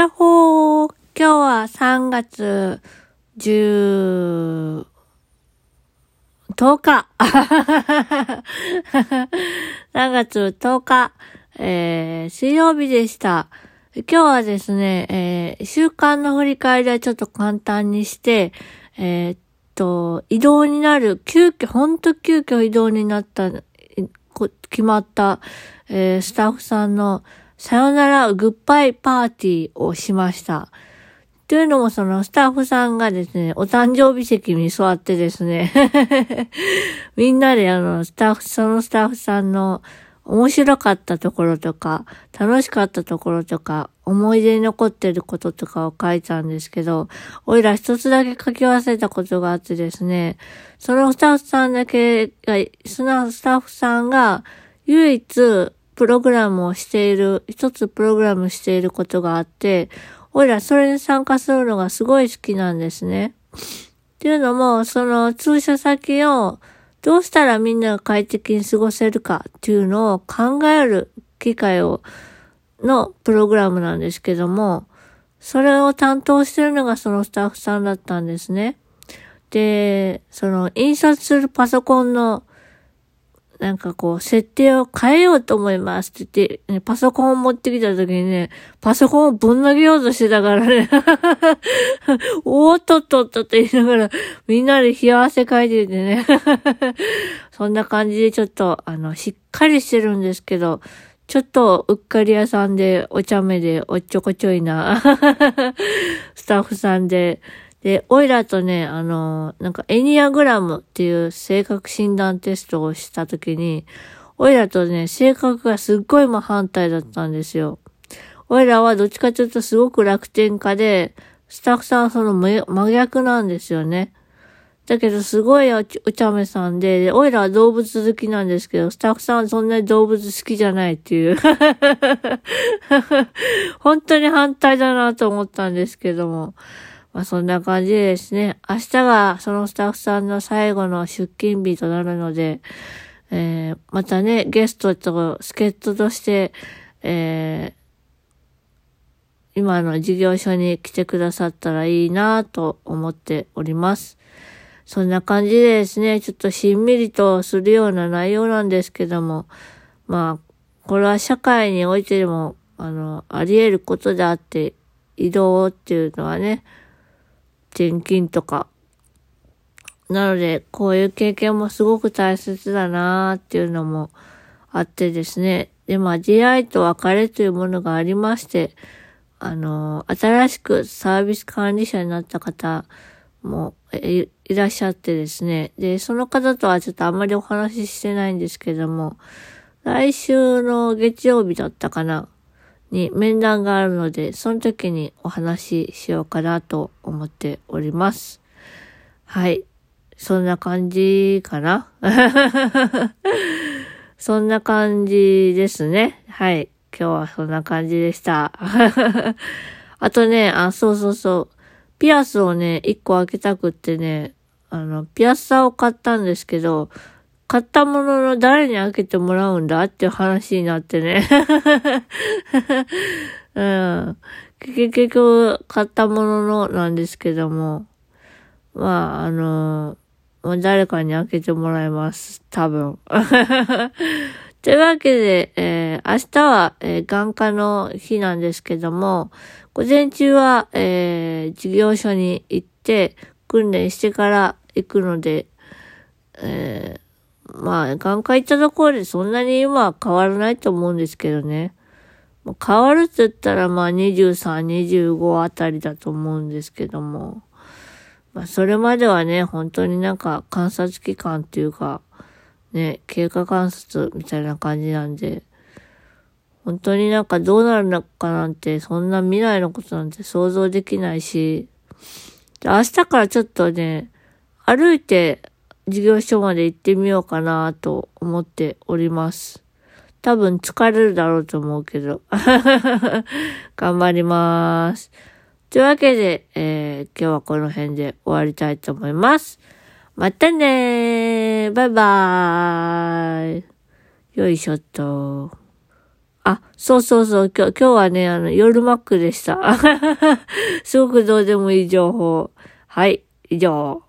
やっほー今日は3月10、10日 !3 月10日、えー、水曜日でした。今日はですね、えー、週間の振り返りはちょっと簡単にして、えー、っと、移動になる、急遽、ほんと急遽移動になった、決まった、えー、スタッフさんのさよならグッバイパーティーをしました。というのもそのスタッフさんがですね、お誕生日席に座ってですね みんなであの、スタッフ、そのスタッフさんの面白かったところとか、楽しかったところとか、思い出に残ってることとかを書いたんですけど、おいら一つだけ書き忘れたことがあってですね、そのスタッフさんだけが、そのスタッフさんが唯一プログラムをしている、一つプログラムしていることがあって、おいらそれに参加するのがすごい好きなんですね。っていうのも、その通社先をどうしたらみんなが快適に過ごせるかっていうのを考える機会を、のプログラムなんですけども、それを担当してるのがそのスタッフさんだったんですね。で、その印刷するパソコンのなんかこう、設定を変えようと思いますって言って、パソコンを持ってきた時にね、パソコンをぶん投げようとしてたからね、おーっとっとっとって言いながら、みんなで冷や汗かいててね、そんな感じでちょっと、あの、しっかりしてるんですけど、ちょっとうっかり屋さんで、お茶目で、おっちょこちょいな、スタッフさんで、で、オイラとね、あの、なんかエニアグラムっていう性格診断テストをしたときに、オイラとね、性格がすっごい真反対だったんですよ。オイラはどっちかというとすごく楽天家で、スタッフさんはその真逆なんですよね。だけどすごいお茶目さんで、で、オイラは動物好きなんですけど、スタッフさんはそんなに動物好きじゃないっていう。本当に反対だなと思ったんですけども。まあそんな感じでですね、明日がそのスタッフさんの最後の出勤日となるので、えー、またね、ゲストと助っ人として、えー、今の事業所に来てくださったらいいなと思っております。そんな感じでですね、ちょっとしんみりとするような内容なんですけども、まあ、これは社会においてでも、あの、あり得ることであって、移動っていうのはね、転勤とか。なので、こういう経験もすごく大切だなーっていうのもあってですね。で、まあ、出会いと別れというものがありまして、あの、新しくサービス管理者になった方もいらっしゃってですね。で、その方とはちょっとあんまりお話ししてないんですけども、来週の月曜日だったかな。に面談があるので、その時にお話ししようかなと思っております。はい。そんな感じかな？そんな感じですね。はい。今日はそんな感じでした。あとね、あ、そうそうそう。ピアスをね、一個開けたくってね、あの、ピアッサを買ったんですけど、買ったものの誰に開けてもらうんだっていう話になってね。うん。結局、買ったもののなんですけども、まあ、あのー、誰かに開けてもらいます。多分。というわけで、えー、明日は、えー、眼科の日なんですけども、午前中は、えー、事業所に行って、訓練してから行くので、えーまあ、眼科行ったところでそんなに今は変わらないと思うんですけどね。変わるって言ったらまあ23、25あたりだと思うんですけども。まあそれまではね、本当になんか観察期間っていうか、ね、経過観察みたいな感じなんで、本当になんかどうなるのかなんて、そんな未来のことなんて想像できないし、明日からちょっとね、歩いて事業所まで行ってみようかなと思っております。多分疲れるだろうと思うけど。頑張ります。というわけで、えー、今日はこの辺で終わりたいと思います。またねーバイバーイよいしょっと。あ、そうそうそう、今日、今日はね、あの、夜マックでした。すごくどうでもいい情報。はい、以上。